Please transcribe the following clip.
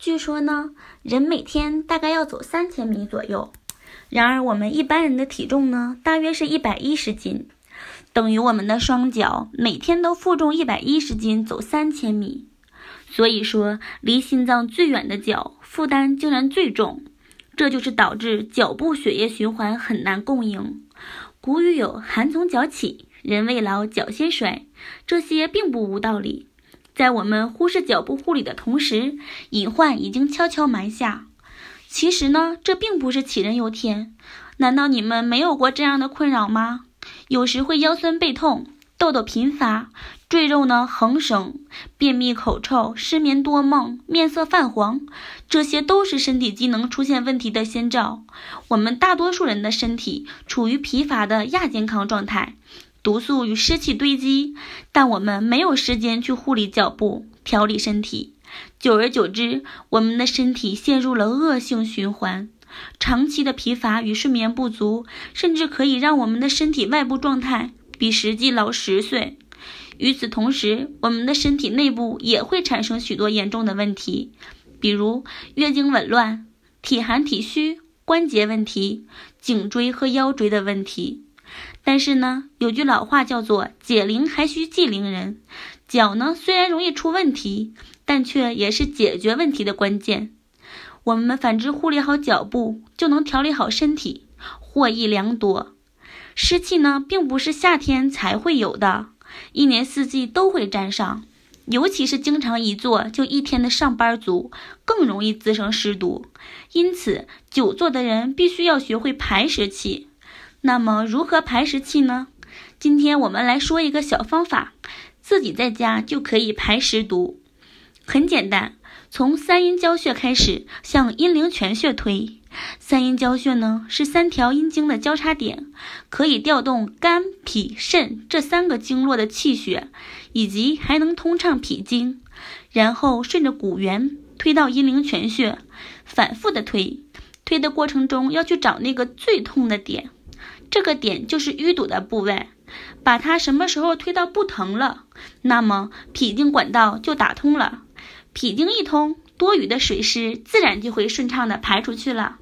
据说呢，人每天大概要走三千米左右。然而，我们一般人的体重呢，大约是一百一十斤，等于我们的双脚每天都负重一百一十斤走三千米。所以说，离心脏最远的脚负担竟然最重，这就是导致脚部血液循环很难供应。古语有“寒从脚起，人未老，脚先衰”，这些并不无道理。在我们忽视脚部护理的同时，隐患已经悄悄埋下。其实呢，这并不是杞人忧天。难道你们没有过这样的困扰吗？有时会腰酸背痛、痘痘频发、赘肉呢横生、便秘口臭、失眠多梦、面色泛黄，这些都是身体机能出现问题的先兆。我们大多数人的身体处于疲乏的亚健康状态。毒素与湿气堆积，但我们没有时间去护理脚部、调理身体。久而久之，我们的身体陷入了恶性循环。长期的疲乏与睡眠不足，甚至可以让我们的身体外部状态比实际老十岁。与此同时，我们的身体内部也会产生许多严重的问题，比如月经紊乱、体寒体虚、关节问题、颈椎和腰椎的问题。但是呢，有句老话叫做“解铃还须系铃人”，脚呢虽然容易出问题，但却也是解决问题的关键。我们反之护理好脚部，就能调理好身体，获益良多。湿气呢，并不是夏天才会有的，一年四季都会沾上，尤其是经常一坐就一天的上班族，更容易滋生湿毒。因此，久坐的人必须要学会排湿气。那么如何排湿气呢？今天我们来说一个小方法，自己在家就可以排湿毒。很简单，从三阴交穴开始，向阴陵泉穴推。三阴交穴呢是三条阴经的交叉点，可以调动肝、脾、肾这三个经络的气血，以及还能通畅脾经。然后顺着骨缘推到阴陵泉穴，反复的推。推的过程中要去找那个最痛的点。这个点就是淤堵的部位，把它什么时候推到不疼了，那么脾经管道就打通了，脾经一通，多余的水湿自然就会顺畅的排出去了。